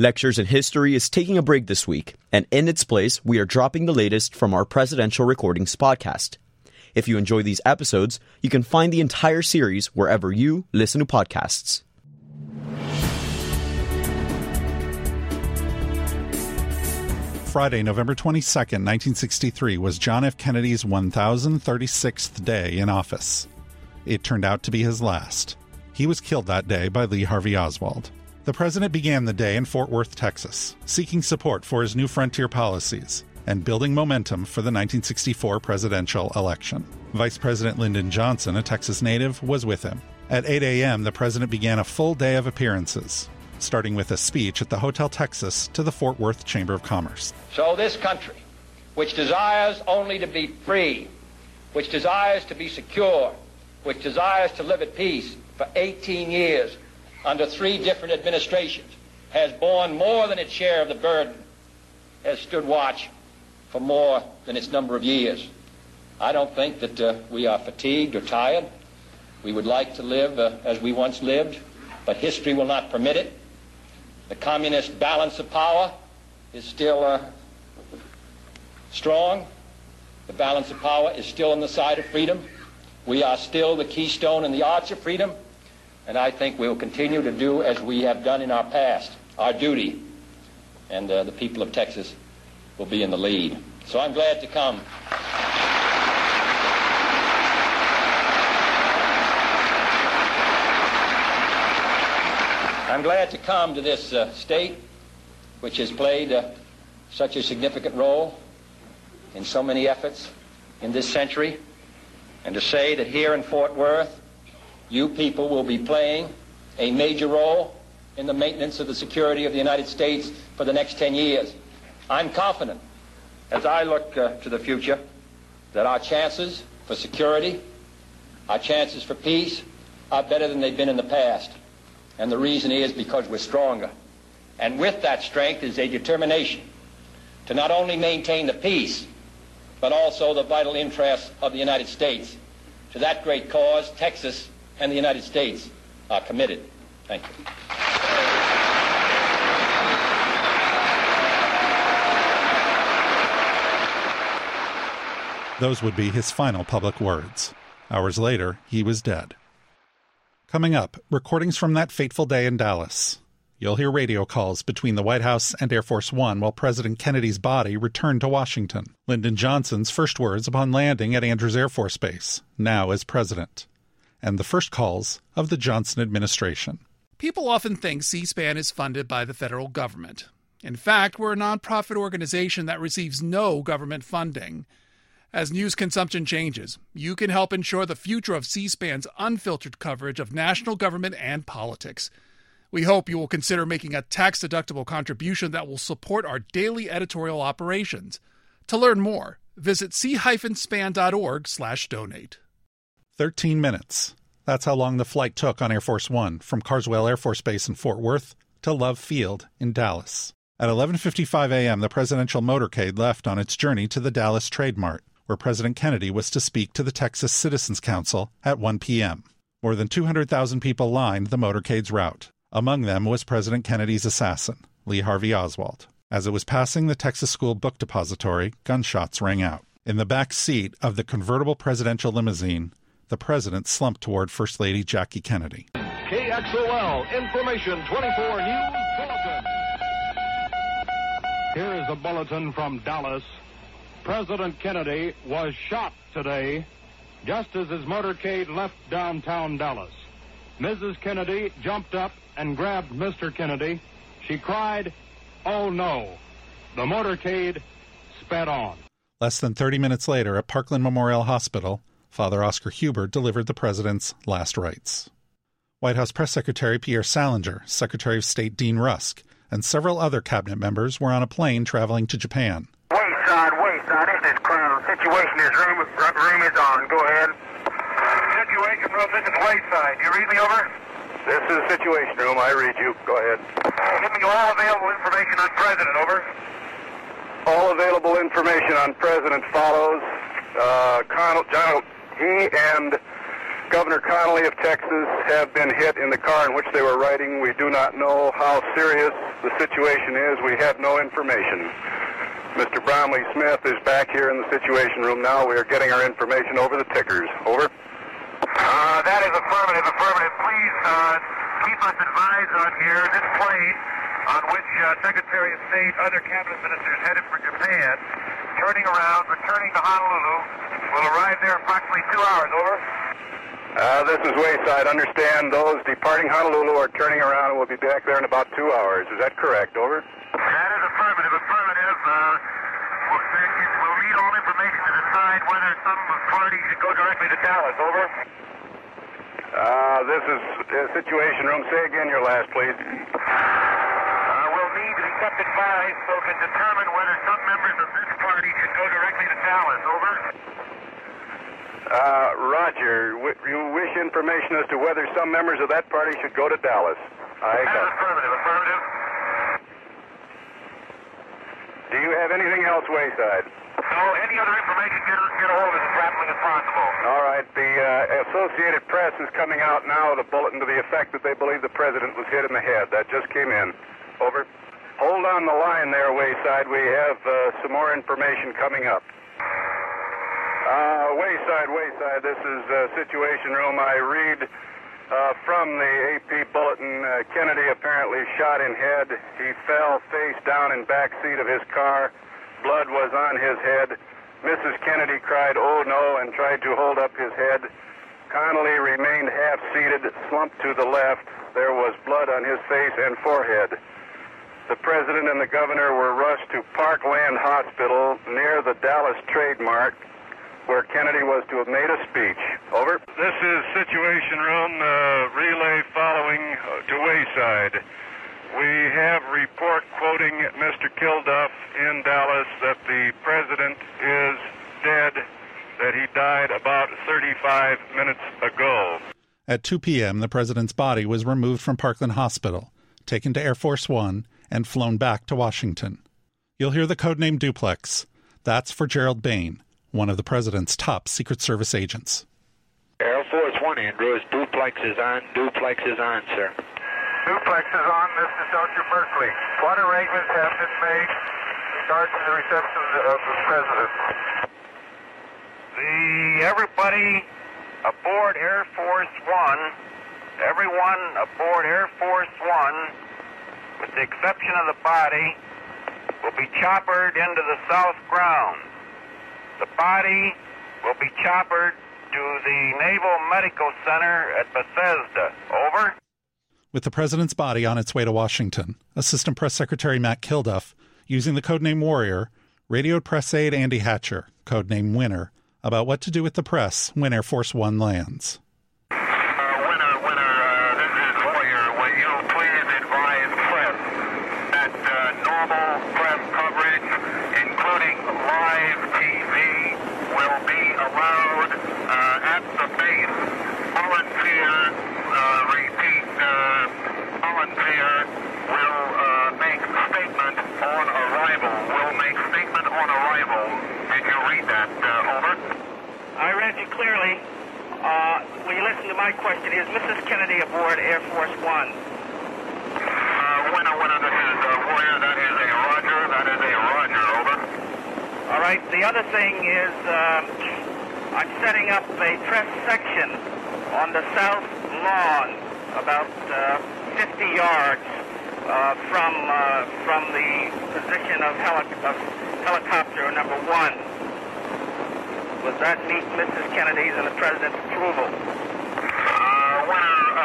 Lectures in History is taking a break this week, and in its place, we are dropping the latest from our Presidential Recordings podcast. If you enjoy these episodes, you can find the entire series wherever you listen to podcasts. Friday, November 22, 1963, was John F. Kennedy's 1036th day in office. It turned out to be his last. He was killed that day by Lee Harvey Oswald. The president began the day in Fort Worth, Texas, seeking support for his new frontier policies and building momentum for the 1964 presidential election. Vice President Lyndon Johnson, a Texas native, was with him. At 8 a.m., the president began a full day of appearances, starting with a speech at the Hotel Texas to the Fort Worth Chamber of Commerce. So, this country, which desires only to be free, which desires to be secure, which desires to live at peace for 18 years, under three different administrations, has borne more than its share of the burden, has stood watch for more than its number of years. I don't think that uh, we are fatigued or tired. We would like to live uh, as we once lived, but history will not permit it. The communist balance of power is still uh, strong. The balance of power is still on the side of freedom. We are still the keystone in the arch of freedom. And I think we'll continue to do as we have done in our past, our duty. And uh, the people of Texas will be in the lead. So I'm glad to come. I'm glad to come to this uh, state, which has played uh, such a significant role in so many efforts in this century, and to say that here in Fort Worth, you people will be playing a major role in the maintenance of the security of the United States for the next 10 years. I'm confident, as I look uh, to the future, that our chances for security, our chances for peace, are better than they've been in the past. And the reason is because we're stronger. And with that strength is a determination to not only maintain the peace, but also the vital interests of the United States. To that great cause, Texas and the United States are committed. Thank you. Those would be his final public words. Hours later, he was dead. Coming up, recordings from that fateful day in Dallas. You'll hear radio calls between the White House and Air Force One while President Kennedy's body returned to Washington. Lyndon Johnson's first words upon landing at Andrews Air Force Base, now as president and the first calls of the Johnson administration. People often think C SPAN is funded by the federal government. In fact, we're a nonprofit organization that receives no government funding. As news consumption changes, you can help ensure the future of C SPAN's unfiltered coverage of national government and politics. We hope you will consider making a tax deductible contribution that will support our daily editorial operations. To learn more, visit c-span.org/donate. 13 minutes. That's how long the flight took on Air Force One from Carswell Air Force Base in Fort Worth to Love Field in Dallas. At 11:55 a.m., the presidential motorcade left on its journey to the Dallas Trade Mart, where President Kennedy was to speak to the Texas Citizens Council at 1 p.m. More than 200,000 people lined the motorcade's route. Among them was President Kennedy's assassin, Lee Harvey Oswald. As it was passing the Texas School Book Depository, gunshots rang out. In the back seat of the convertible presidential limousine, the president slumped toward First Lady Jackie Kennedy. KXOL Information 24 News Bulletin. Here is a bulletin from Dallas. President Kennedy was shot today just as his motorcade left downtown Dallas. Mrs. Kennedy jumped up and grabbed Mr. Kennedy. She cried, Oh no. The motorcade sped on. Less than 30 minutes later at Parkland Memorial Hospital, Father Oscar Huber delivered the president's last rites. White House Press Secretary Pierre Salinger, Secretary of State Dean Rusk, and several other cabinet members were on a plane traveling to Japan. Wait, side, wait, side. This is Crown. Situation is room, room is on. Go ahead. Situation room, this is Wayside. You read me over? This is Situation room. I read you. Go ahead. Give me all available information on President. Over. All available information on President follows. Uh, Colonel John he and Governor Connolly of Texas have been hit in the car in which they were riding. We do not know how serious the situation is. We have no information. Mr. Bromley Smith is back here in the Situation Room now. We are getting our information over the tickers. Over. Uh, that is affirmative, affirmative. Please uh, keep us advised on here. This plane on which uh, Secretary of State, other cabinet ministers headed for Japan, turning around, returning to Honolulu, We'll arrive there approximately two hours. Over. Uh, this is Wayside. Understand those departing Honolulu are turning around and will be back there in about two hours. Is that correct? Over. That is affirmative, affirmative. Uh, we'll, we'll need all information to decide whether some party should go directly to Dallas. Over. Uh, this is uh, Situation Room. Say again your last, please. We'll need to be kept advised so can determine whether some members of this party should go directly to Dallas. Over. Uh, Roger, w- you wish information as to whether some members of that party should go to Dallas. I got. affirmative, affirmative. Do you have anything else, Wayside? No, any other information, get, get a hold of us as rapidly as possible. All right. The uh, Associated Press is coming out now with a bulletin to the effect that they believe the president was hit in the head. That just came in. Over. Hold on the line there, Wayside. We have uh, some more information coming up. Uh, Wayside, Wayside. This is uh, Situation Room. I read uh, from the AP bulletin. Uh, Kennedy apparently shot in head. He fell face down in back seat of his car. Blood was on his head. Mrs. Kennedy cried, "Oh no!" and tried to hold up his head. Connolly remained half seated, slumped to the left. There was blood on his face and forehead. The president and the governor were rushed to Parkland Hospital near the Dallas Trade Mart, where Kennedy was to have made a speech. Over. This is Situation Room, uh, relay following uh, to Wayside. We have report quoting Mr. Kilduff in Dallas that the president is dead, that he died about 35 minutes ago. At 2 p.m., the president's body was removed from Parkland Hospital, taken to Air Force One, and flown back to Washington. You'll hear the codename Duplex. That's for Gerald Behn, one of the president's top Secret Service agents. Air Force One, Andrews. Duplex is on. Duplex is on, sir. Duplex is on. This is Dr. Burkley. What arrangements have been made regarding the reception of the president? The everybody aboard Air Force One, everyone aboard Air Force One, with the exception of the body, will be choppered into the south ground. The body will be choppered to the Naval Medical Center at Bethesda. Over. With the president's body on its way to Washington, Assistant Press Secretary Mac Kilduff, using the codename Warrior, radioed press aide Andy Hatcher, codename Winner, about what to do with the press when Air Force One lands. Uh, winner, winner, uh, this is Warrior. Will you please advise press that uh, normal press coverage, including live TV, will be allowed uh, at the base. Volunteer, uh, repeat, uh, volunteer will uh, make statement on arrival. Will make statement on arrival. Did you read that? Uh, over. I read you clearly. Uh, will you listen to my question? Is Mrs. Kennedy aboard Air Force One? Uh, winner, winner, this is uh, Warrior. That is a Roger. That is a Roger. Over. All right. The other thing is um, I'm setting up a press section on the south lawn, about uh, 50 yards uh, from uh, from the position of, heli- of helicopter number one. Would that meet Mrs. Kennedy's and the President's approval? Uh, winner, uh,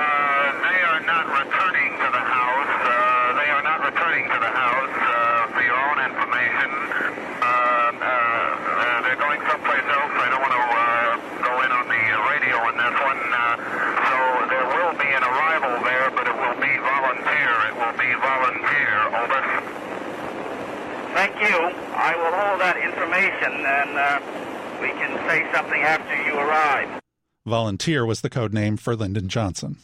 they are not returning to the house. Uh, they are not returning to the house uh, for your own information. Uh, uh, uh, they're going someplace else. I don't want to uh, go in on the radio on this one. Uh, so there will be an arrival there, but it will be volunteer. It will be volunteer. Over. Thank you. I will hold that information and uh, we can say something after you arrive. Volunteer was the code name for Lyndon Johnson.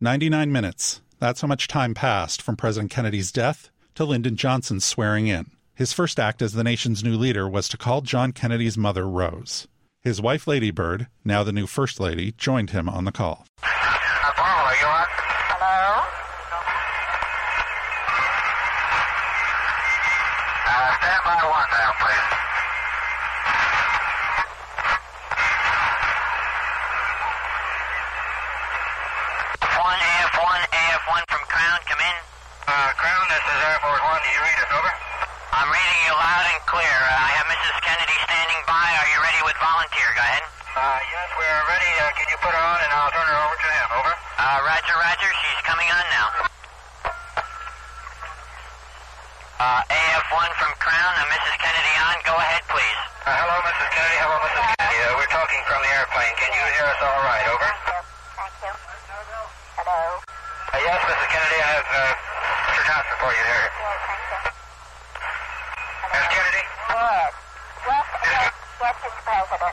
99 minutes. That's how much time passed from President Kennedy's death to Lyndon Johnson's swearing in. His first act as the nation's new leader was to call John Kennedy's mother Rose. His wife, Lady Bird, now the new First Lady, joined him on the call. Apollo, are you on? Hello? Uh, stand by one now, please. One AF1, AF1 from Crown, come in. Uh, Crown, this is Air Force One. Do you read us, over? I'm reading you loud and clear. Uh, I have Mrs. Kennedy standing by. Are you ready with volunteer? Go ahead. Uh, yes, we're ready. Uh, can you put her on and I'll turn her over to him, over? Uh, Roger, Roger. She's coming on now. Uh, AF1 from Crown, uh, Mrs. Kennedy on. Go ahead, please. Uh, hello, Mrs. Kennedy. Hello, Mrs. Kennedy. Uh, we're talking from the airplane. Can you hear us all right, over? Thank you. Hello? Uh, yes, Mrs. Kennedy, I have uh, Mr. Johnson for you here. Yes, thank you. Miss Kennedy? Yes. Yes, yes, yes, Mr. President.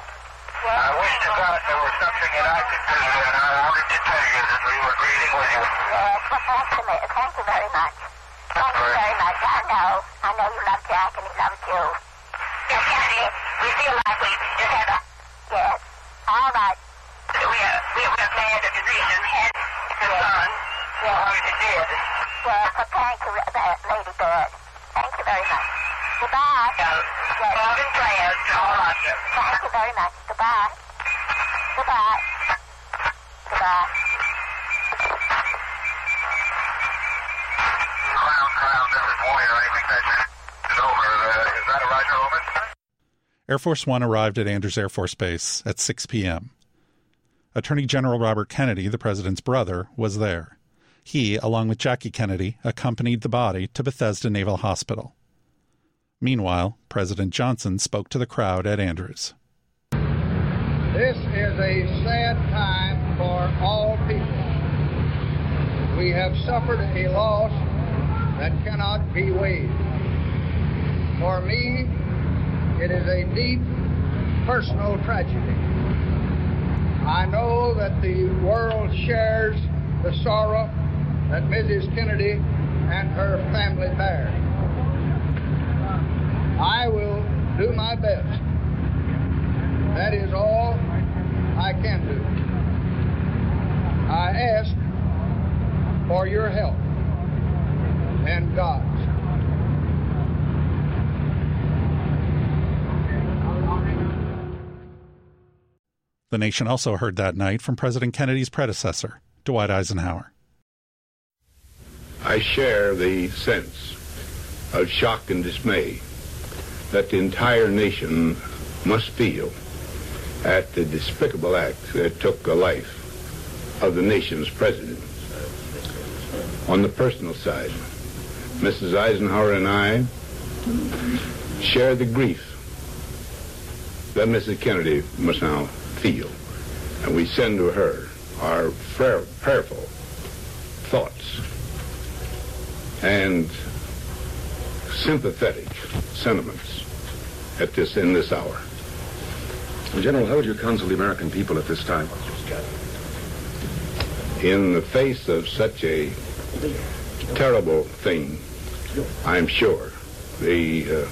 Yes, I wish to God there was something that I could do, and I wanted to tell you that we were greeting Yes, well, thank you, ma- thank you very much. Thank you very much. I know. I know you love Jack and he loves you. Miss Kennedy, we feel like we just had a... Yes. All right. We, uh, we were glad that the nation had the as long as it did. Yes, well, thank you, uh, Lady Bird. Thank you very much. Goodbye. Uh, love and prayers to all of you. Thank you very much. Goodbye. Goodbye. Goodbye. Air Force One arrived at Andrews Air Force Base at 6 p.m. Attorney General Robert Kennedy, the president's brother, was there. He, along with Jackie Kennedy, accompanied the body to Bethesda Naval Hospital. Meanwhile, President Johnson spoke to the crowd at Andrews. This is a sad time for all people. We have suffered a loss that cannot be weighed. For me, it is a deep personal tragedy. I know that the world shares the sorrow that Mrs. Kennedy and her family bear. I will do my best. That is all I can do. I ask for your help and God's. The nation also heard that night from President Kennedy's predecessor, Dwight Eisenhower. I share the sense of shock and dismay that the entire nation must feel at the despicable act that took the life of the nation's president. On the personal side, Mrs. Eisenhower and I share the grief that Mrs. Kennedy must now feel. And we send to her our prayer, prayerful thoughts and sympathetic sentiments at this in this hour. General, how would you counsel the American people at this time? In the face of such a terrible thing, I'm sure the uh,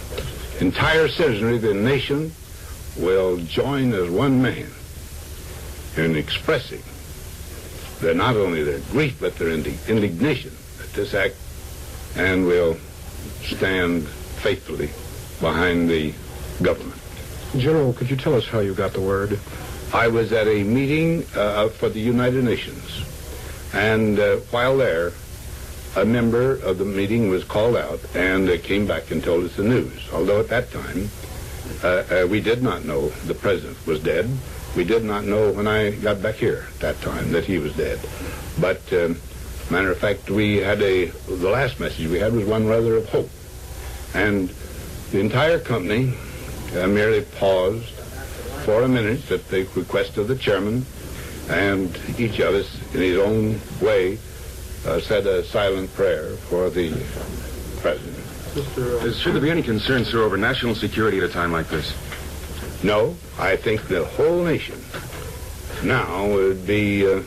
entire citizenry the nation will join as one man in expressing their not only their grief but their indi- indignation at this act, and will stand faithfully behind the government. General, could you tell us how you got the word? I was at a meeting uh, for the United Nations, and uh, while there, a member of the meeting was called out and uh, came back and told us the news. Although at that time, uh, uh, we did not know the president was dead. We did not know when I got back here at that time that he was dead. But um, matter of fact, we had a the last message we had was one rather of hope, and the entire company uh, merely paused for a minute at the request of the chairman, and each of us, in his own way, uh, said a silent prayer for the president. Is, should there be any concern, sir, over national security at a time like this? No, I think the whole nation now would be uh,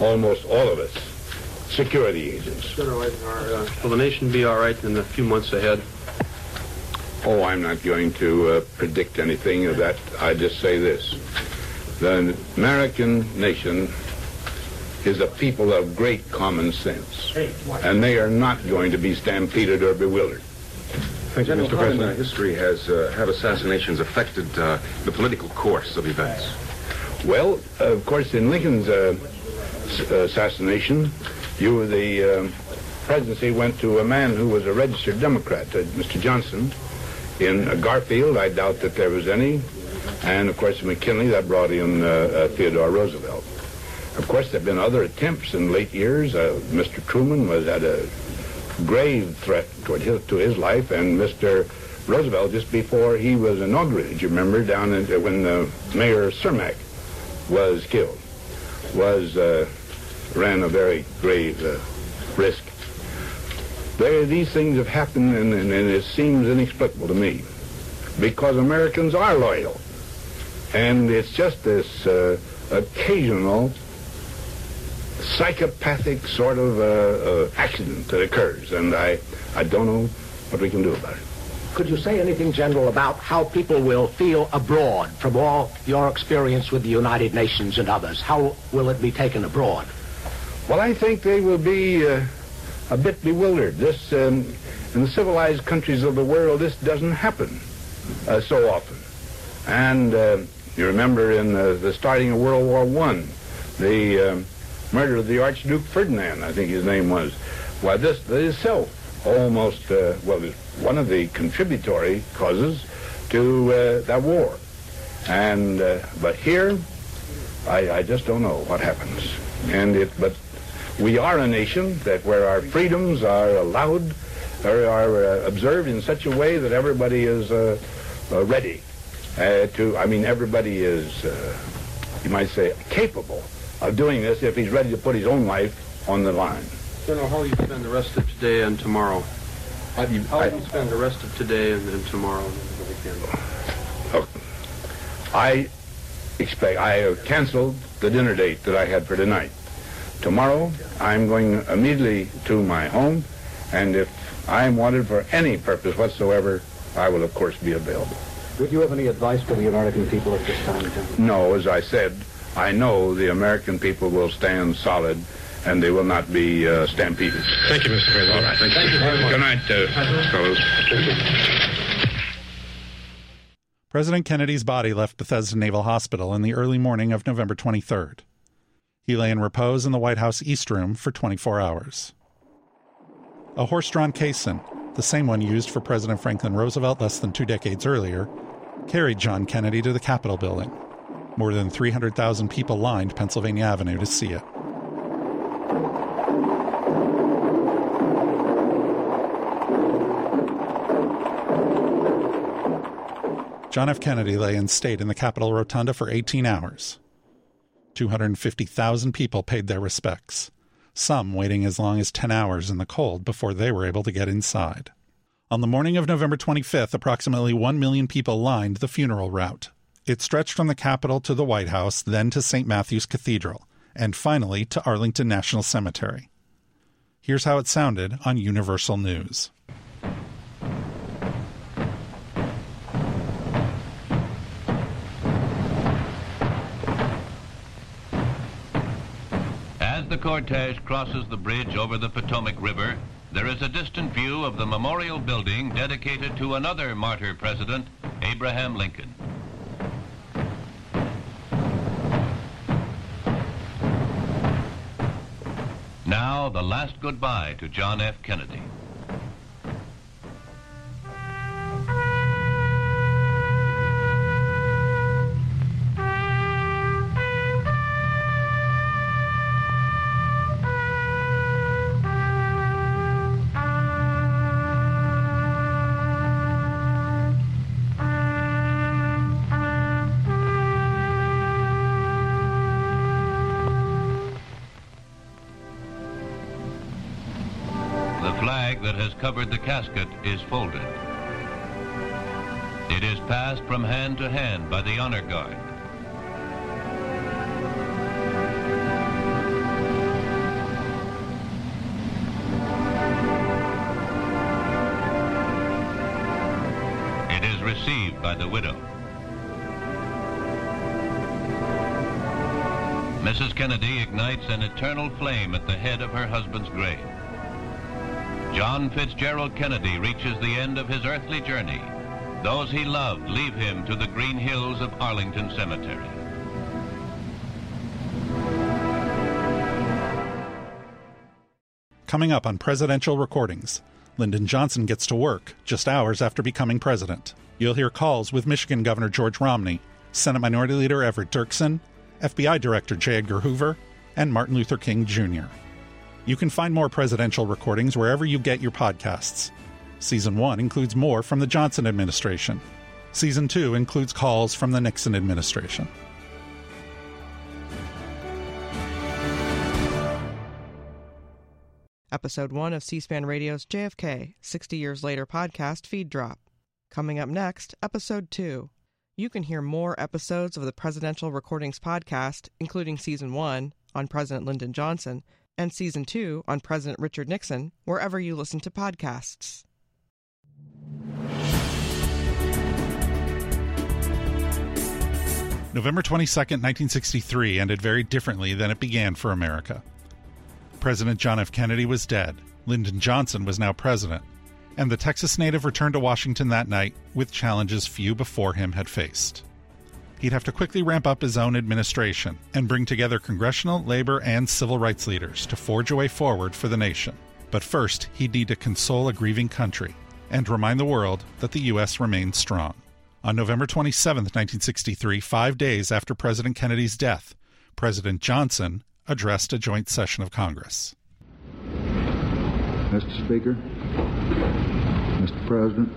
almost all of us security agents. General Eisenhower, uh, will the nation be all right in the few months ahead? Oh, I'm not going to uh, predict anything of that. I just say this. The American nation is a people of great common sense, and they are not going to be stampeded or bewildered. Thank you, General, Mr. how in, President. uh, history has uh, have assassinations affected uh, the political course of events? Well, of course, in Lincoln's uh, assassination, you the um presidency went to a man who was a registered Democrat, uh, Mr. Johnson. In uh, Garfield, I doubt that there was any, and of course McKinley that brought in uh, uh, Theodore Roosevelt. Of course, there have been other attempts in late years. Uh, Mr. Truman was at a grave threat toward his, to his life, and Mr. Roosevelt, just before he was inaugurated, you remember, down in, when the Mayor Cermak was killed, was uh, ran a very grave uh, risk. There, these things have happened, and, and, and it seems inexplicable to me, because Americans are loyal, and it's just this uh, occasional psychopathic sort of uh, uh, accident that occurs, and I, I don't know what we can do about it. Could you say anything, General, about how people will feel abroad from all your experience with the United Nations and others? How will it be taken abroad? Well, I think they will be uh, a bit bewildered. This, um, in the civilized countries of the world, this doesn't happen uh, so often. And uh, you remember in uh, the starting of World War One, the um, murder of the Archduke Ferdinand, I think his name was. Well, this, this itself almost, uh, well, is one of the contributory causes to uh, that war. And, uh, but here, I, I just don't know what happens. And it, but we are a nation that where our freedoms are allowed or are uh, observed in such a way that everybody is uh, uh, ready uh, to, I mean, everybody is, uh, you might say, capable of doing this if he's ready to put his own life on the line. General, how will you spend the rest of today and tomorrow? How will you spend the rest of today and, and tomorrow and the weekend? Look, I expect, I have canceled the dinner date that I had for tonight. Tomorrow, I'm going immediately to my home, and if I'm wanted for any purpose whatsoever, I will, of course, be available. Would you have any advice for the American people at this time, General? No, as I said, I know the American people will stand solid, and they will not be uh, stampeded. Thank you, Mr. President. All right. Thank you very much. Good night, uh, fellows. President Kennedy's body left Bethesda Naval Hospital in the early morning of November 23rd. He lay in repose in the White House East Room for 24 hours. A horse drawn caisson, the same one used for President Franklin Roosevelt less than two decades earlier, carried John Kennedy to the Capitol building. More than 300,000 people lined Pennsylvania Avenue to see it. John F. Kennedy lay in state in the Capitol Rotunda for 18 hours. 250,000 people paid their respects, some waiting as long as 10 hours in the cold before they were able to get inside. On the morning of November 25th, approximately 1 million people lined the funeral route. It stretched from the Capitol to the White House, then to St. Matthew's Cathedral, and finally to Arlington National Cemetery. Here's how it sounded on Universal News. As the cortege crosses the bridge over the Potomac River, there is a distant view of the memorial building dedicated to another martyr president, Abraham Lincoln. Now, the last goodbye to John F. Kennedy. Covered the casket is folded. It is passed from hand to hand by the honor guard. It is received by the widow. Mrs. Kennedy ignites an eternal flame at the head of her husband's grave. John Fitzgerald Kennedy reaches the end of his earthly journey. Those he loved leave him to the green hills of Arlington Cemetery. Coming up on presidential recordings, Lyndon Johnson gets to work just hours after becoming president. You'll hear calls with Michigan Governor George Romney, Senate Minority Leader Everett Dirksen, FBI Director J. Edgar Hoover, and Martin Luther King Jr. You can find more presidential recordings wherever you get your podcasts. Season 1 includes more from the Johnson administration. Season 2 includes calls from the Nixon administration. Episode 1 of C SPAN Radio's JFK 60 Years Later podcast feed drop. Coming up next, Episode 2. You can hear more episodes of the Presidential Recordings podcast, including Season 1 on President Lyndon Johnson and Season 2 on President Richard Nixon, wherever you listen to podcasts. November 22, 1963 ended very differently than it began for America. President John F. Kennedy was dead, Lyndon Johnson was now president, and the Texas native returned to Washington that night with challenges few before him had faced. He'd have to quickly ramp up his own administration and bring together congressional, labor, and civil rights leaders to forge a way forward for the nation. But first, he'd need to console a grieving country and remind the world that the U.S. remained strong. On November 27, 1963, five days after President Kennedy's death, President Johnson addressed a joint session of Congress. Mr. Speaker, Mr. President,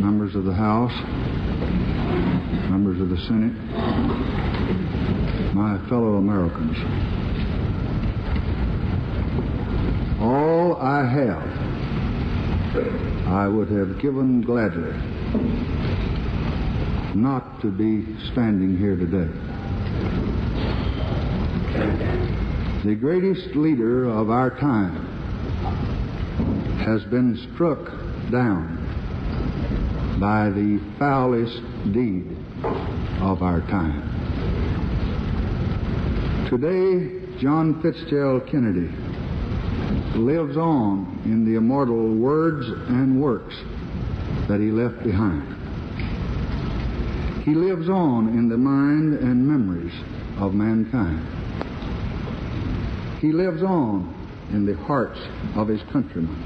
members of the House, members of the Senate, my fellow Americans, all I have, I would have given gladly not to be standing here today. The greatest leader of our time has been struck down by the foulest deed of our time. Today, John Fitzgerald Kennedy lives on in the immortal words and works that he left behind. He lives on in the mind and memories of mankind. He lives on in the hearts of his countrymen.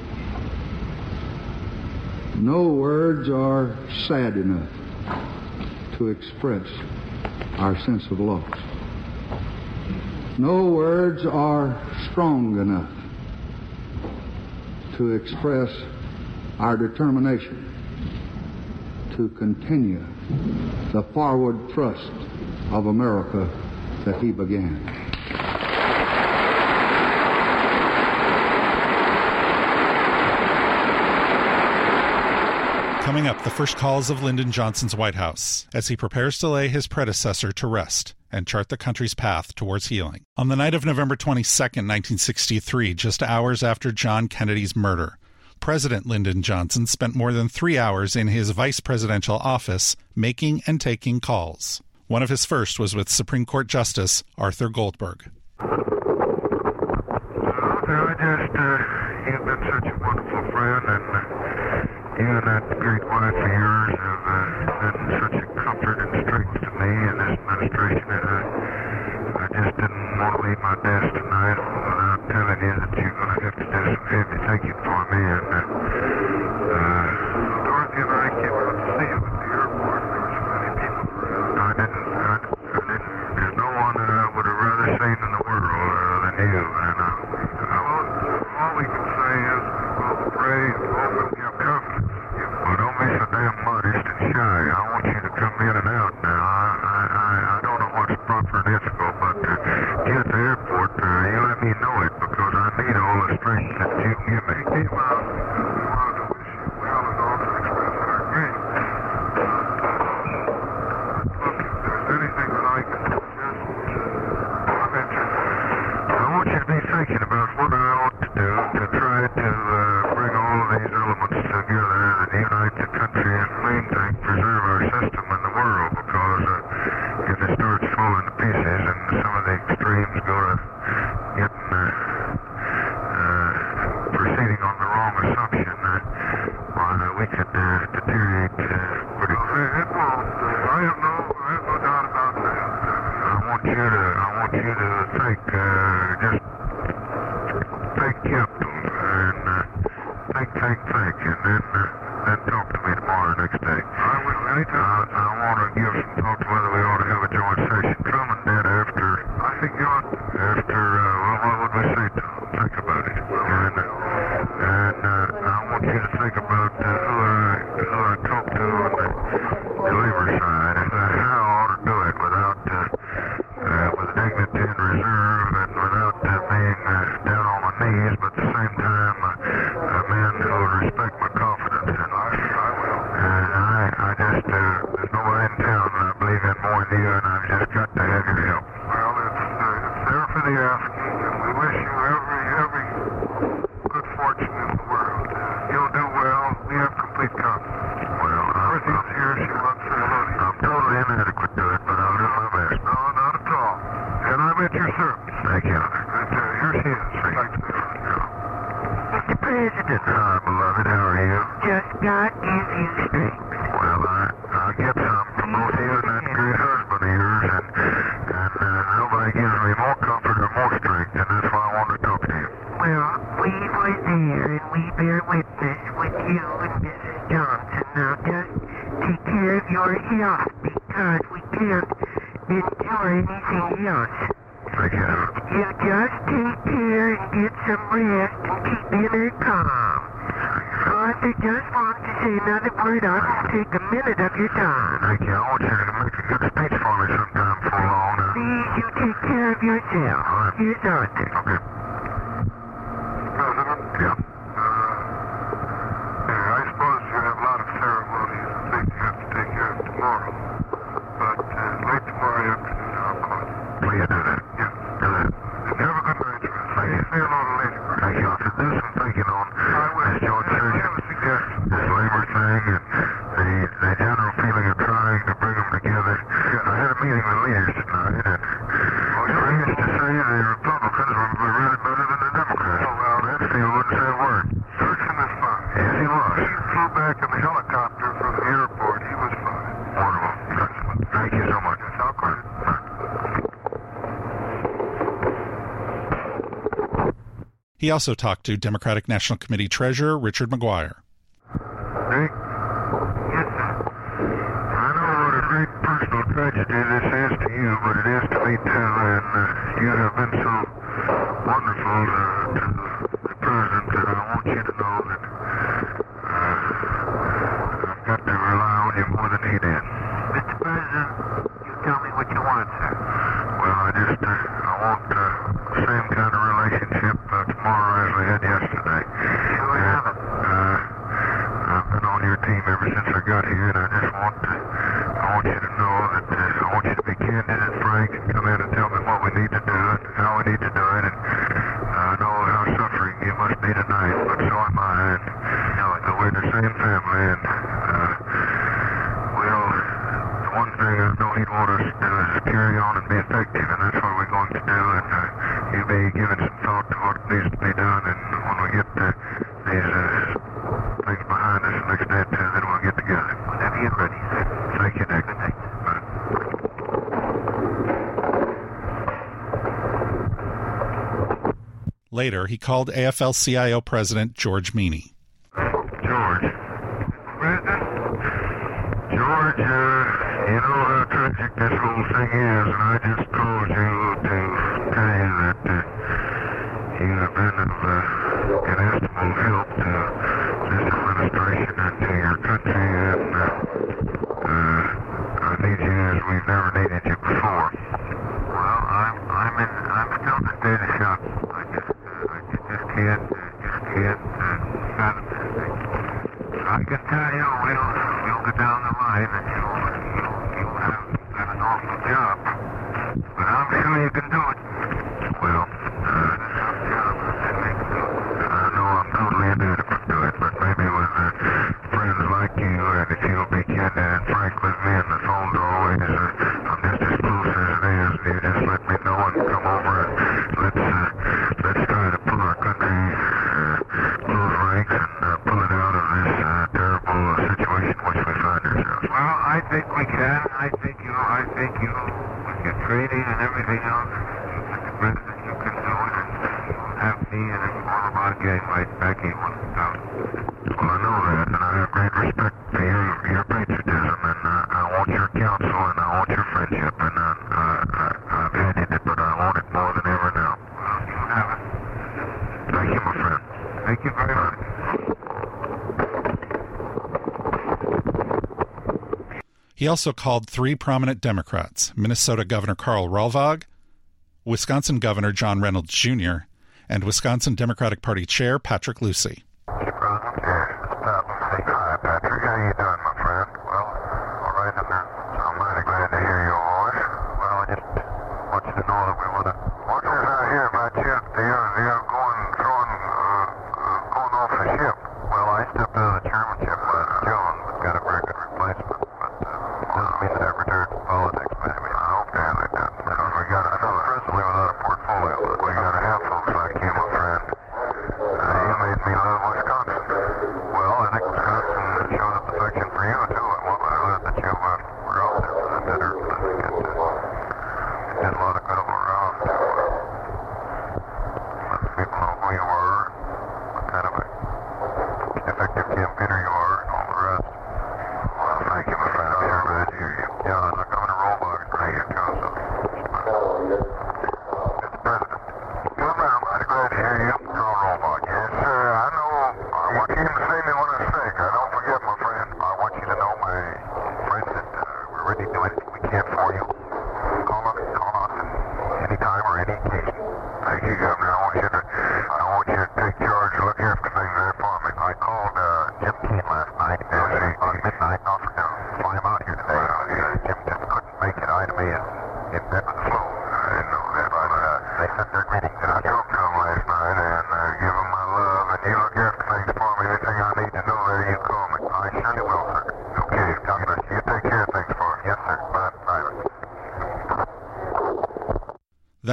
No words are sad enough to express our sense of loss. No words are strong enough to express our determination to continue the forward thrust of America that he began. Coming up, the first calls of Lyndon Johnson's White House as he prepares to lay his predecessor to rest and chart the country's path towards healing. On the night of November 22, 1963, just hours after John Kennedy's murder, President Lyndon Johnson spent more than three hours in his vice presidential office making and taking calls. One of his first was with Supreme Court Justice Arthur Goldberg. I just, uh, you've been such a wonderful friend, and uh, you and that great wife of yours have uh, been such a comfort and strength to me in this administration, and I, I just didn't want to leave my desk tonight. Without telling you that you're We're in now. thing, and the, the general feeling of trying to bring them together. I had a meeting with leaders tonight, and to say the Republicans were, were really better than the Democrats. Oh, well, wouldn't say a word. Is fine. Yes, he was. He flew back in the helicopter from the airport. He was fine. Wonderful. Thank you so much. He also talked to Democratic National Committee Treasurer Richard Maguire. later, he called AFL CIO President George Meany. George. President? George, uh, you know how tragic this whole thing is, and I just called you to tell you that uh, you have been of uh, inestimable help to this administration and to your country He also called three prominent Democrats Minnesota Governor Karl Rolvaag, Wisconsin Governor John Reynolds Jr., and Wisconsin Democratic Party Chair Patrick Lucey.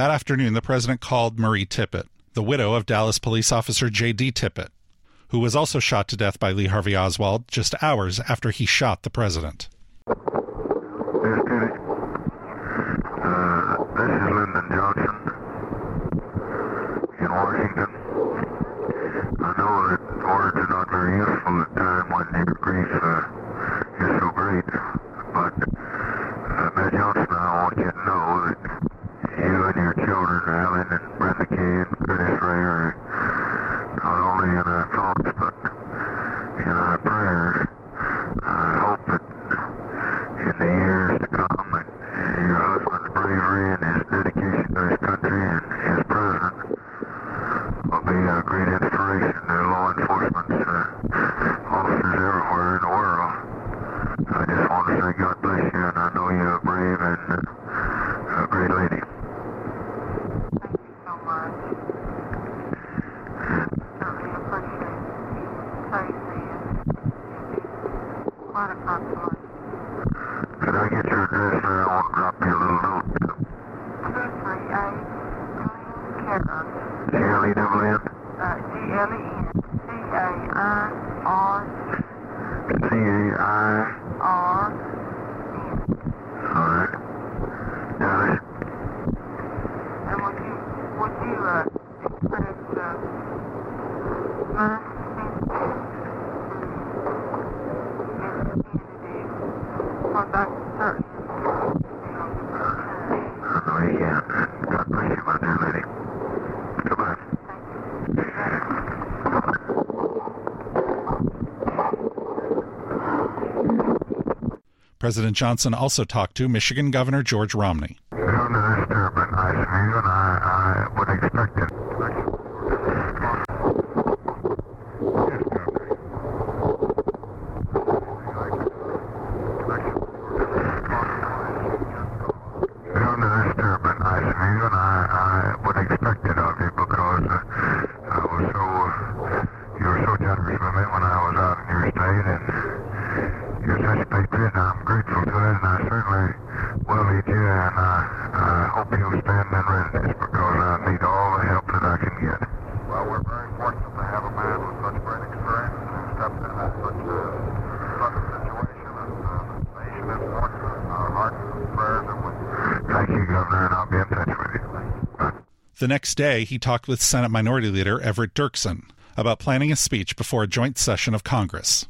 That afternoon, the president called Marie Tippit, the widow of Dallas police officer J.D. Tippit, who was also shot to death by Lee Harvey Oswald just hours after he shot the president. President Johnson also talked to Michigan Governor George Romney. Thank you. The next day, he talked with Senate Minority Leader Everett Dirksen about planning a speech before a joint session of Congress.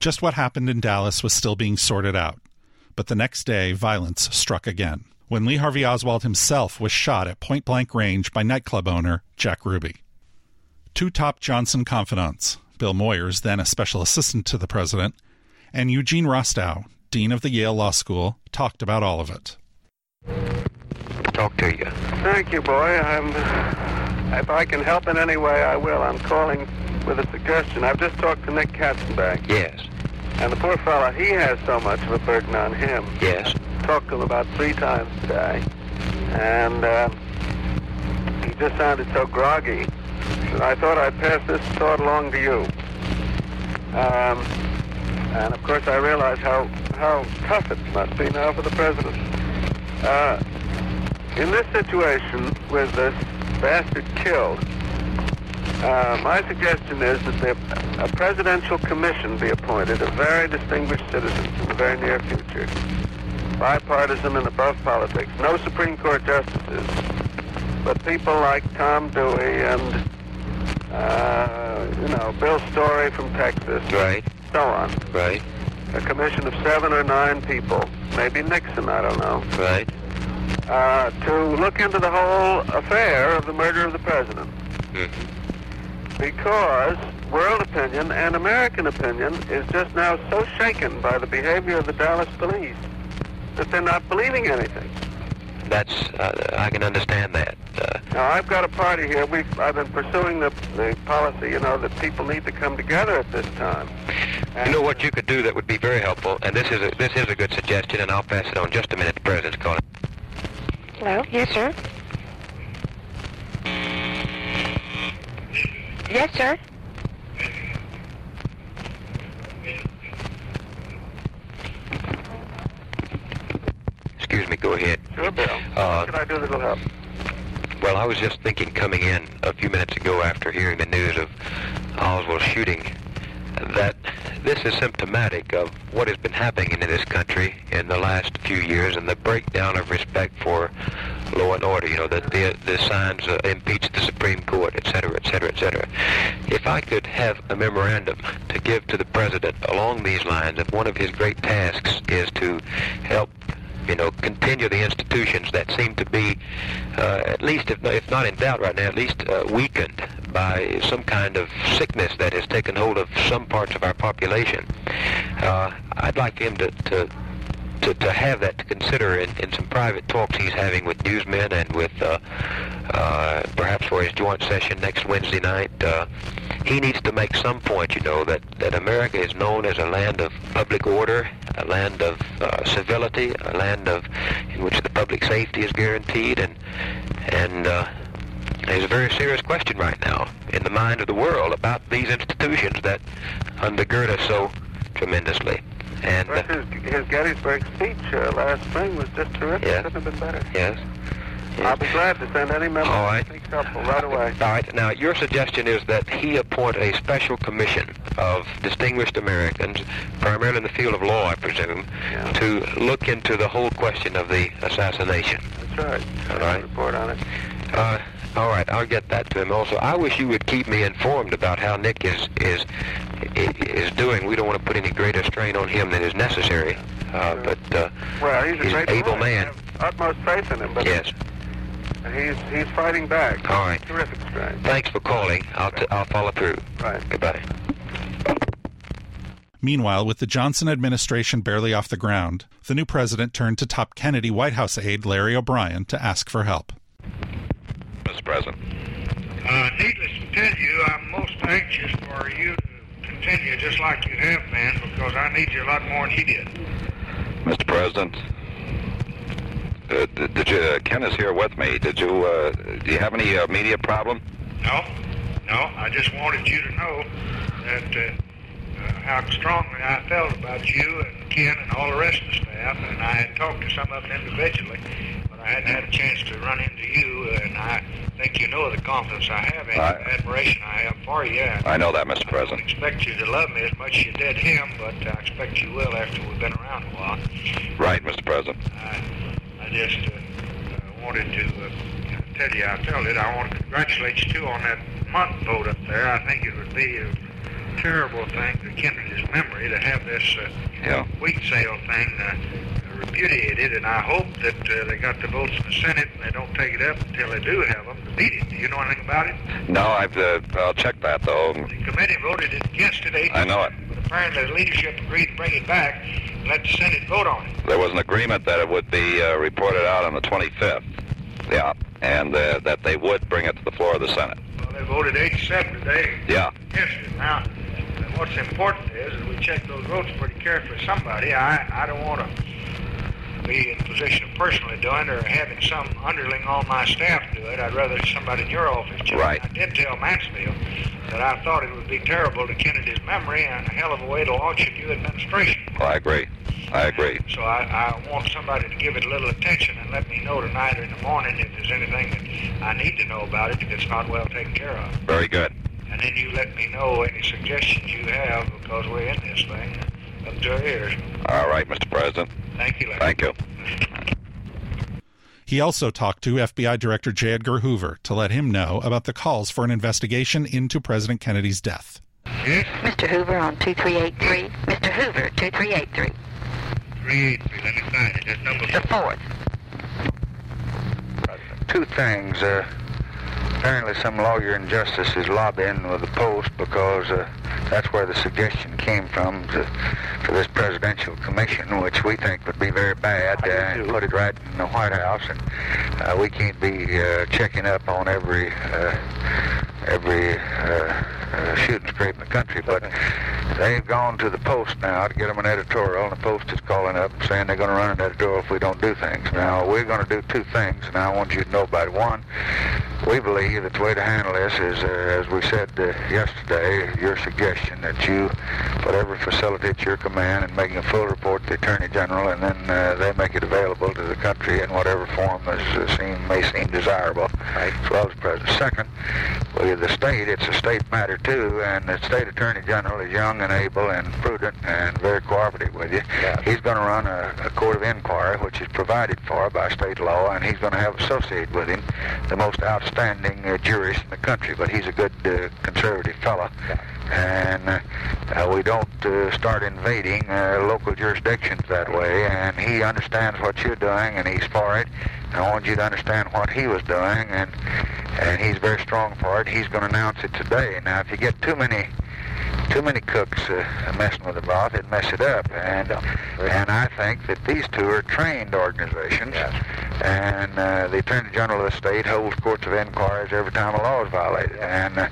Just what happened in Dallas was still being sorted out. But the next day, violence struck again when Lee Harvey Oswald himself was shot at point blank range by nightclub owner Jack Ruby. Two top Johnson confidants, Bill Moyers, then a special assistant to the president, and Eugene Rostow, dean of the Yale Law School, talked about all of it. Talk to you. Thank you, boy. I'm. If I can help in any way, I will. I'm calling with a suggestion. I've just talked to Nick Katzenbach. Yes. And the poor fellow, he has so much of a burden on him. Yes. Talked to him about three times today. And uh, he just sounded so groggy I thought I'd pass this thought along to you. Um, and of course, I realize how, how tough it must be now for the president. Uh, in this situation, with this bastard killed, uh, my suggestion is that a presidential commission be appointed of very distinguished citizens in the very near future, bipartisan and above politics. No Supreme Court justices, but people like Tom Dewey and, uh, you know, Bill Story from Texas. Right. So on. Right. A commission of seven or nine people, maybe Nixon, I don't know, Right. uh, to look into the whole affair of the murder of the president. Because world opinion and American opinion is just now so shaken by the behavior of the Dallas police that they're not believing anything. That's uh, I can understand that. Uh, Now, I've got a party here. We've, I've been pursuing the, the policy, you know, that people need to come together at this time. you know what you could do that would be very helpful, and this is a, this is a good suggestion, and I'll pass it on just a minute. The president's calling. Hello? Yes, sir. Yes, sir. Excuse me. Go ahead. Sure, Bill. Uh, what can I do that'll help? Well, I was just thinking coming in a few minutes ago after hearing the news of Oswald's shooting that this is symptomatic of what has been happening in this country in the last few years and the breakdown of respect for law and order, you know, that the, the signs uh, impeach the Supreme Court, et cetera, et cetera, et cetera. If I could have a memorandum to give to the President along these lines, if one of his great tasks is to help you know, continue the institutions that seem to be, uh, at least if if not in doubt right now, at least uh, weakened by some kind of sickness that has taken hold of some parts of our population. Uh, I'd like him to, to to, to have that to consider in, in some private talks he's having with newsmen and with uh, uh, perhaps for his joint session next Wednesday night. Uh, he needs to make some point, you know, that, that America is known as a land of public order, a land of uh, civility, a land of in which the public safety is guaranteed, and and uh, there's a very serious question right now in the mind of the world about these institutions that undergird us so tremendously. And uh, his, his Gettysburg speech uh, last spring was just terrific. Yeah. Couldn't have been better. yes. I'll be glad to send any member All right. helpful right away. All right. Now, your suggestion is that he appoint a special commission of distinguished Americans, primarily in the field of law, I presume, to look into the whole question of the assassination. That's right. All right. Report on it. Uh, all right, I'll get that to him. Also, I wish you would keep me informed about how Nick is is is doing. We don't want to put any greater strain on him than is necessary. Uh, but uh, Well, he's a he's great an able boy. man. Utmost faith in him, but Yes. he's he's fighting back. All right. Terrific strength. Thanks for calling. I'll t- I'll follow through. Right. Goodbye. Meanwhile, with the Johnson administration barely off the ground, the new president turned to top Kennedy White House aide Larry O'Brien to ask for help. Mr. President. Uh, needless to tell you, I'm most anxious for you to continue just like you have been because I need you a lot more than he did. Mr. President. Uh, did, did you, uh, Ken is here with me. Did you, uh, do you have any uh, media problem? No, no, I just wanted you to know that uh, uh, how strongly I felt about you and Ken and all the rest of the staff, and I had talked to some of them individually, but I hadn't had a chance to run into you, and I think you know the confidence I have and I- the admiration I have for you. I know that, Mr. President. I expect you to love me as much as you did him, but I expect you will after we've been around a while. Right, Mr. President. I I just uh, uh, wanted to uh, tell you, I felt it. I want to congratulate you too on that Mundt vote up there. I think it would be a terrible thing to Kennedy's memory to have this uh, Yeah. wheat sale thing uh, repudiated, and I hope that uh, they got the votes in the Senate and they don't take it up until they do have them to beat it. Do you know anything about it? No, I've uh, I'll check that though. The committee voted it, yesterday. I know it. but apparently the leadership agreed to bring it back and let the Senate vote on it. There was an agreement that it would be uh, reported out on the 25th. Yeah, and uh, that they would bring it to the floor of the Senate. Well, they voted 87 today Yeah. it. Now, what's important is that we check those votes pretty carefully. Somebody, I, I don't want to be in a position of personally doing it or having some underling on my staff do it. I'd rather somebody in your office check. Right. I did tell Mansfield that I thought it would be terrible to Kennedy's memory and a hell of a way to launch a new administration. Well, I agree. I agree. So I, I want somebody to give it a little attention and let me know tonight or in the morning if there's anything that I need to know about it that's not well taken care of. Very good. And then you let me know any suggestions you have because we're in this thing up to. All right, Mr. President. Thank you, Larry. Thank you. He also talked to FBI Director J. Edgar Hoover to let him know about the calls for an investigation into President Kennedy's death. Mr. Hoover on 2383. Mr. Hoover, 2383. 383, let me find it. That number The fourth. two things. Uh, apparently, some lawyer in justice is lobbying with the Post because uh, that's where the suggestion came from to, for this presidential commission, which we think would be very bad, uh, and put it right in the White House. And uh, we can't be uh, checking up on every uh, every uh, uh, shooting scrape in the country, but they've gone to the Post now to get them an editorial, and the Post is calling up and saying they're going to run an editorial if we don't do things. Now, we're going to do two things, and I want you to know about it. One, we believe that the way to handle this is, uh, as we said uh, yesterday, your suggestion that you put every facility at your command and making a full report to the Attorney General, and then uh, they make it available to the country in whatever form is, uh, seem, may seem desirable, right. as well as President. Second, well, the state, it's a state matter too, and the state Attorney General is young and able and prudent and very cooperative with you. He's going to run a, a court of inquiry, which is provided for by state law, and he's going to have associated with him the most outstanding uh, jurist in the country. But he's a good uh, conservative fellow, and uh, uh, we don't uh, start invading uh, local jurisdictions that way. And he understands what you're doing, and he's for it. I want you to understand what he was doing, and and he's very strong for it. He's going to announce it today. Now, if you get too many too many cooks uh, messing with the broth, it mess it up. And and I think that these two are trained organizations, and uh, the Attorney General of the state holds courts of inquiries every time a law is violated, and uh,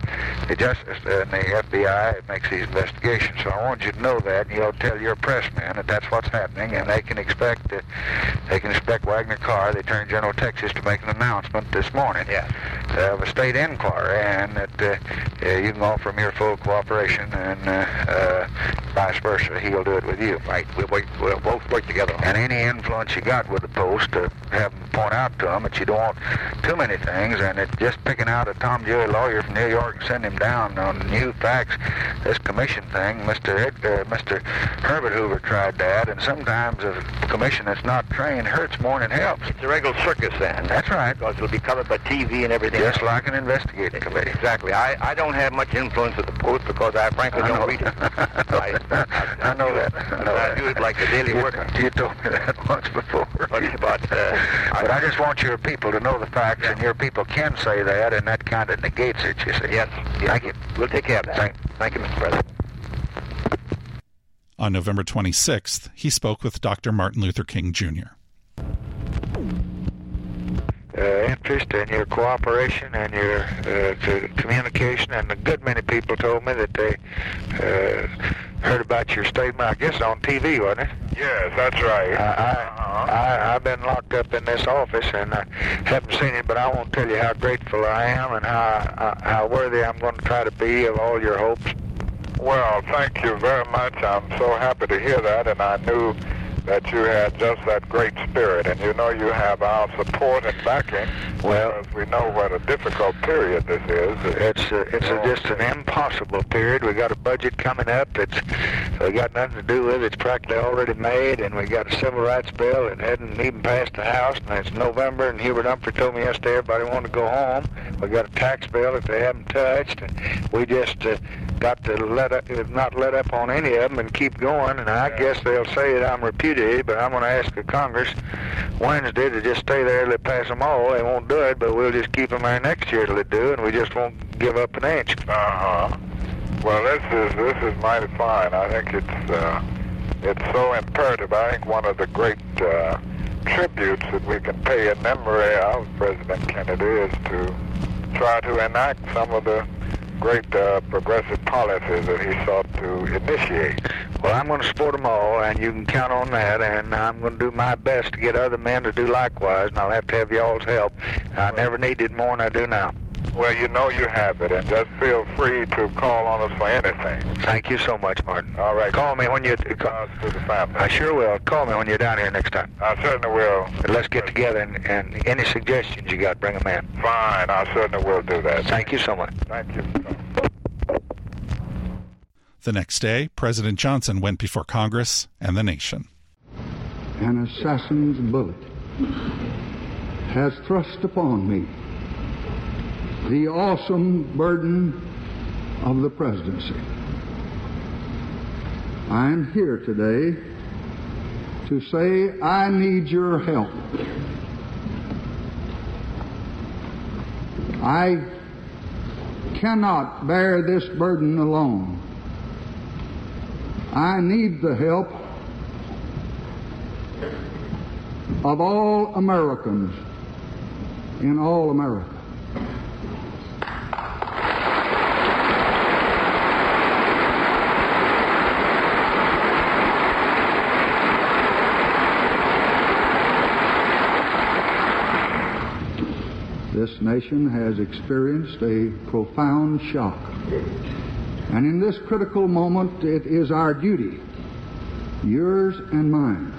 the Justice and the FBI makes these investigations. So I want you to know that, and you'll tell your pressmen that that's what's happening, and they can expect uh, they can expect Waggoner Carr, the Attorney General of Texas, to make an announcement this morning of a state inquiry, and that uh, uh, you can offer him your full cooperation, and uh, uh, vice versa. He'll do it with you. Right. We'll, we'll both work together. And any influence you got with the Post, uh, have them point out to them that you don't want too many things, and that just picking out a Tom Dewey lawyer from New York and send him down on new facts, this commission thing, Mr. Ed, uh, Mr. Herbert Hoover tried that, and sometimes a commission that's not trained hurts more than it helps. It's a regular circus then. That's right. Because it'll be covered by TV and everything. Just like an investigating committee. Exactly. I, I don't have much influence with the Post because I frankly I don't know. read it. I, I know that. I know I do it like the Daily You- Worker. You told me that once before. But, but, uh, But I just want your people to know the facts, and your people can say that, and that kind of negates it, you see. Yes. Thank you. We'll take care of that. Thank, Thank you, Mr. President. On November 26th, he spoke with Dr. Martin Luther King Jr. interest and your cooperation and your uh, communication. And a good many people told me that they uh, heard about your statement. I guess on TV, wasn't it? Yes, that's right. I, I, I, I've been locked up in this office and I haven't seen it, but I won't tell you how grateful I am and how uh, how worthy I'm going to try to be of all your hopes. Well, thank you very much. I'm so happy to hear that, and I knew that you had just that great spirit, and you know you have our support and backing Well, we know what a difficult period this is. It's uh, it's a, just an impossible period. We got a budget coming up that's we got nothing to do with. It's practically already made, and we got a civil rights bill that hadn't even passed the House, and it's November. And Hubert Humphrey told me yesterday everybody wanted to go home. We got a tax bill that they haven't touched, and we just uh, got to let up, not let up on any of them and keep going. And I guess they'll say that I'm repudiated, but I'm going to ask the Congress Wednesday to just stay there. They pass them all. They won't do it, but we'll just keep them there next year till they do, and we just won't give up an inch. Uh huh. Well, this is this is mighty fine. I think it's uh, it's so imperative. I think one of the great uh, tributes that we can pay in memory of President Kennedy is to try to enact some of the great uh, progressive policies that he sought to initiate. Well, I'm going to support them all, and you can count on that, and I'm going to do my best to get other men to do likewise, and I'll have to have y'all's help. I never needed more than I do now. Well, you know you have it, and just feel free to call on us for anything. Thank you so much, Martin. All right. Call me when you... Call to the family. I sure will. Call me when you're down here next time. I certainly will. But let's get together, and, and any suggestions you got, bring them in. Fine. I certainly will do that. Thank you so much. Thank you. The next day, President Johnson went before Congress and the nation. An assassin's bullet has thrust upon me the awesome burden of the presidency. I am here today to say I need your help. I cannot bear this burden alone. I need the help of all Americans in all America. This nation has experienced a profound shock. And in this critical moment, it is our duty, yours and mine,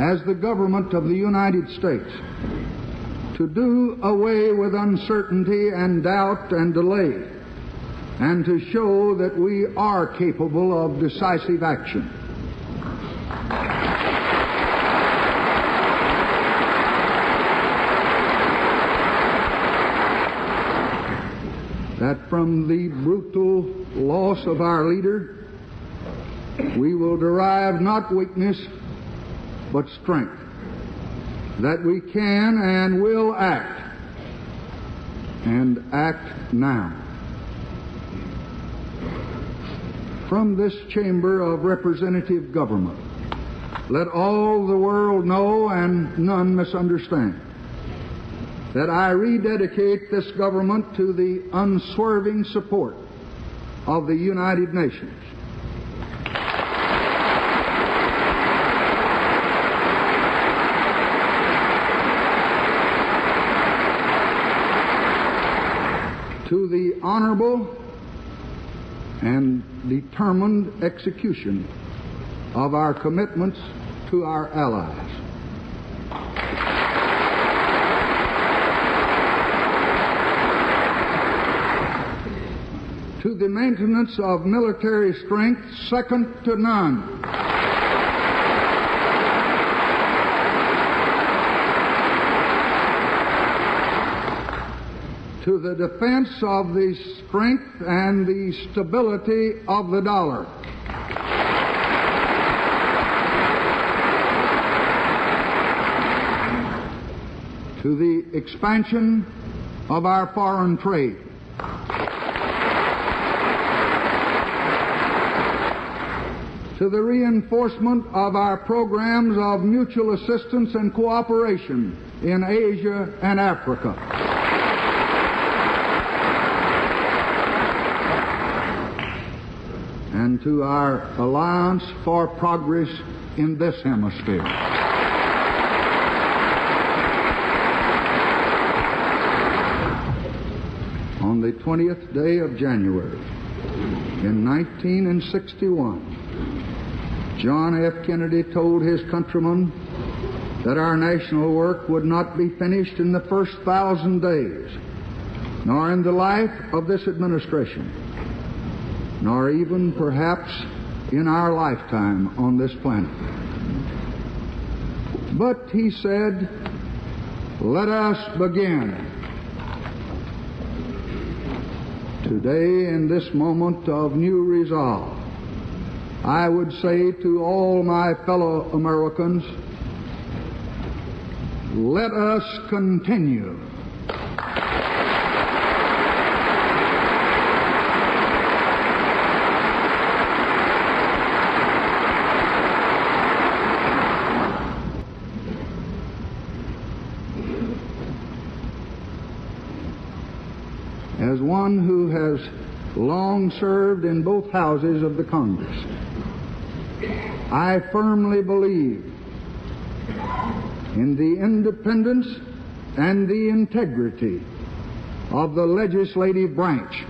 as the government of the United States, to do away with uncertainty and doubt and delay, and to show that we are capable of decisive action. That from the brutal loss of our leader, we will derive not weakness, but strength. That we can and will act, and act now. From this chamber of representative government, let all the world know and none misunderstand that I rededicate this government to the unswerving support of the United Nations. To the honorable and determined execution of our commitments to our allies. To the maintenance of military strength second to none. To the defense of the strength and the stability of the dollar. To the expansion of our foreign trade. To the reinforcement of our programs of mutual assistance and cooperation in Asia and Africa. And to our Alliance for Progress in this hemisphere. On the 20th day of January in 1961, John F. Kennedy told his countrymen that our national work would not be finished in the first thousand days, nor in the life of this administration, nor even perhaps in our lifetime on this planet. But he said, let us begin. Today, in this moment of new resolve, I would say to all my fellow Americans, let us continue. As one who has long served in both houses of the Congress, I firmly believe in the independence and the integrity of the legislative branch.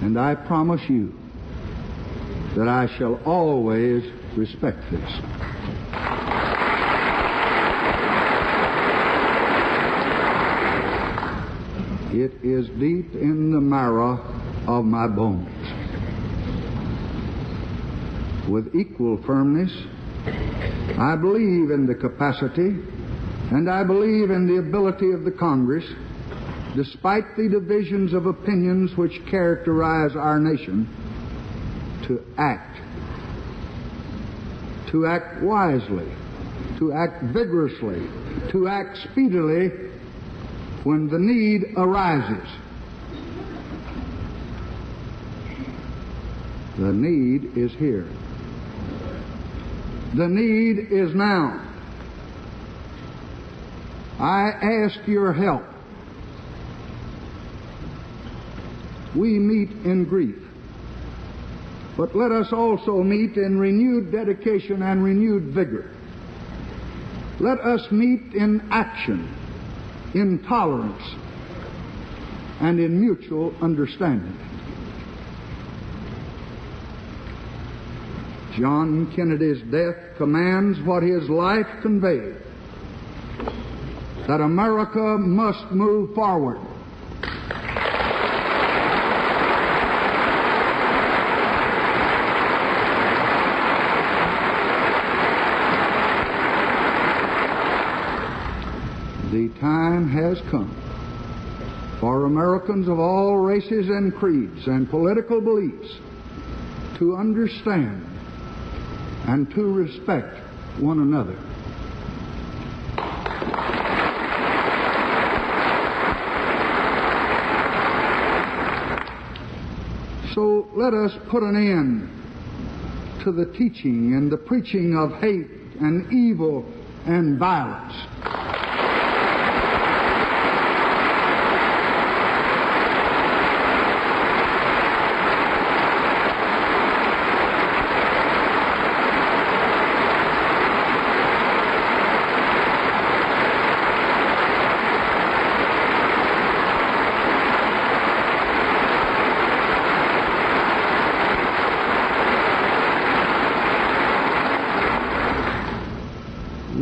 And I promise you that I shall always respect this. It is deep in the marrow of my bones. With equal firmness, I believe in the capacity and I believe in the ability of the Congress, despite the divisions of opinions which characterize our nation, to act. To act wisely, to act vigorously, to act speedily when the need arises. The need is here. The need is now. I ask your help. We meet in grief. But let us also meet in renewed dedication and renewed vigor. Let us meet in action, in tolerance, and in mutual understanding. John Kennedy's death commands what his life conveyed that America must move forward. The time has come for Americans of all races and creeds and political beliefs to understand and to respect one another. So let us put an end to the teaching and the preaching of hate and evil and violence.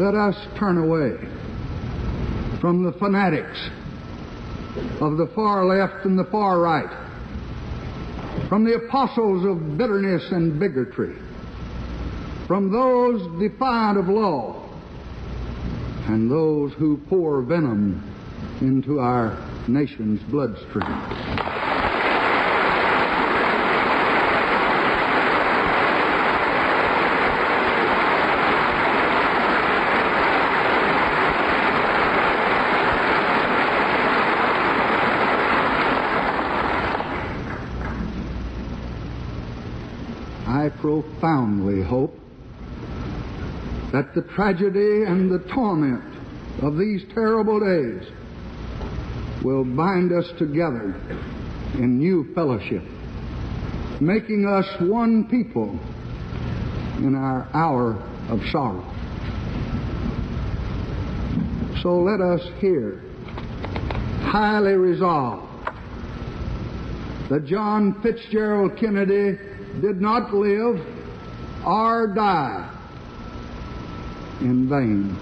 let us turn away from the fanatics of the far left and the far right, from the apostles of bitterness and bigotry, from those defiant of law, and those who pour venom into our nation's bloodstream. I profoundly hope that the tragedy and the torment of these terrible days will bind us together in new fellowship, making us one people in our hour of sorrow. So let us here highly resolve that John Fitzgerald Kennedy did not live or die in vain.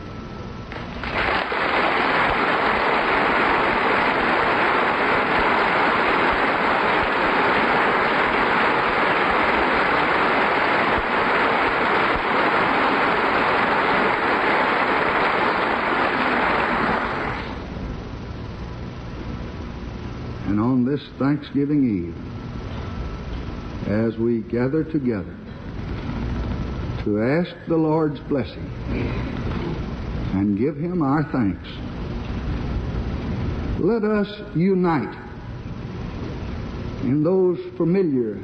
And on this Thanksgiving Eve, as we gather together to ask the Lord's blessing and give Him our thanks, let us unite in those familiar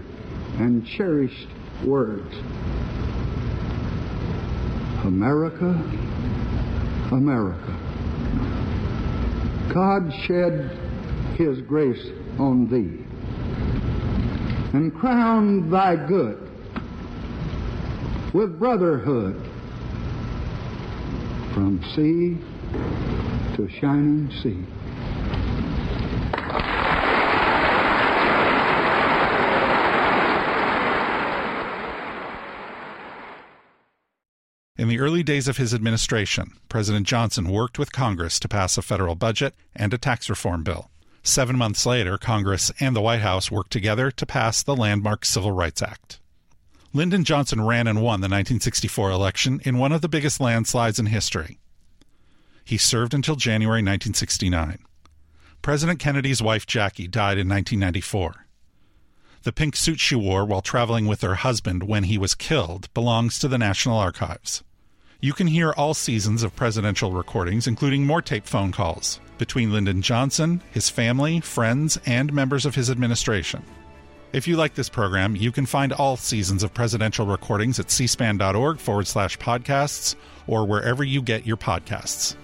and cherished words America, America. God shed his grace on thee, and crown thy good with brotherhood from sea to shining sea. In the early days of his administration, President Johnson worked with Congress to pass a federal budget and a tax reform bill. Seven months later, Congress and the White House worked together to pass the landmark Civil Rights Act. Lyndon Johnson ran and won the 1964 election in one of the biggest landslides in history. He served until January 1969. President Kennedy's wife Jackie died in 1994. The pink suit she wore while traveling with her husband when he was killed belongs to the National Archives. You can hear all seasons of presidential recordings, including more tape phone calls between Lyndon Johnson, his family, friends, and members of his administration. If you like this program, you can find all seasons of presidential recordings at cspan.org forward slash podcasts or wherever you get your podcasts.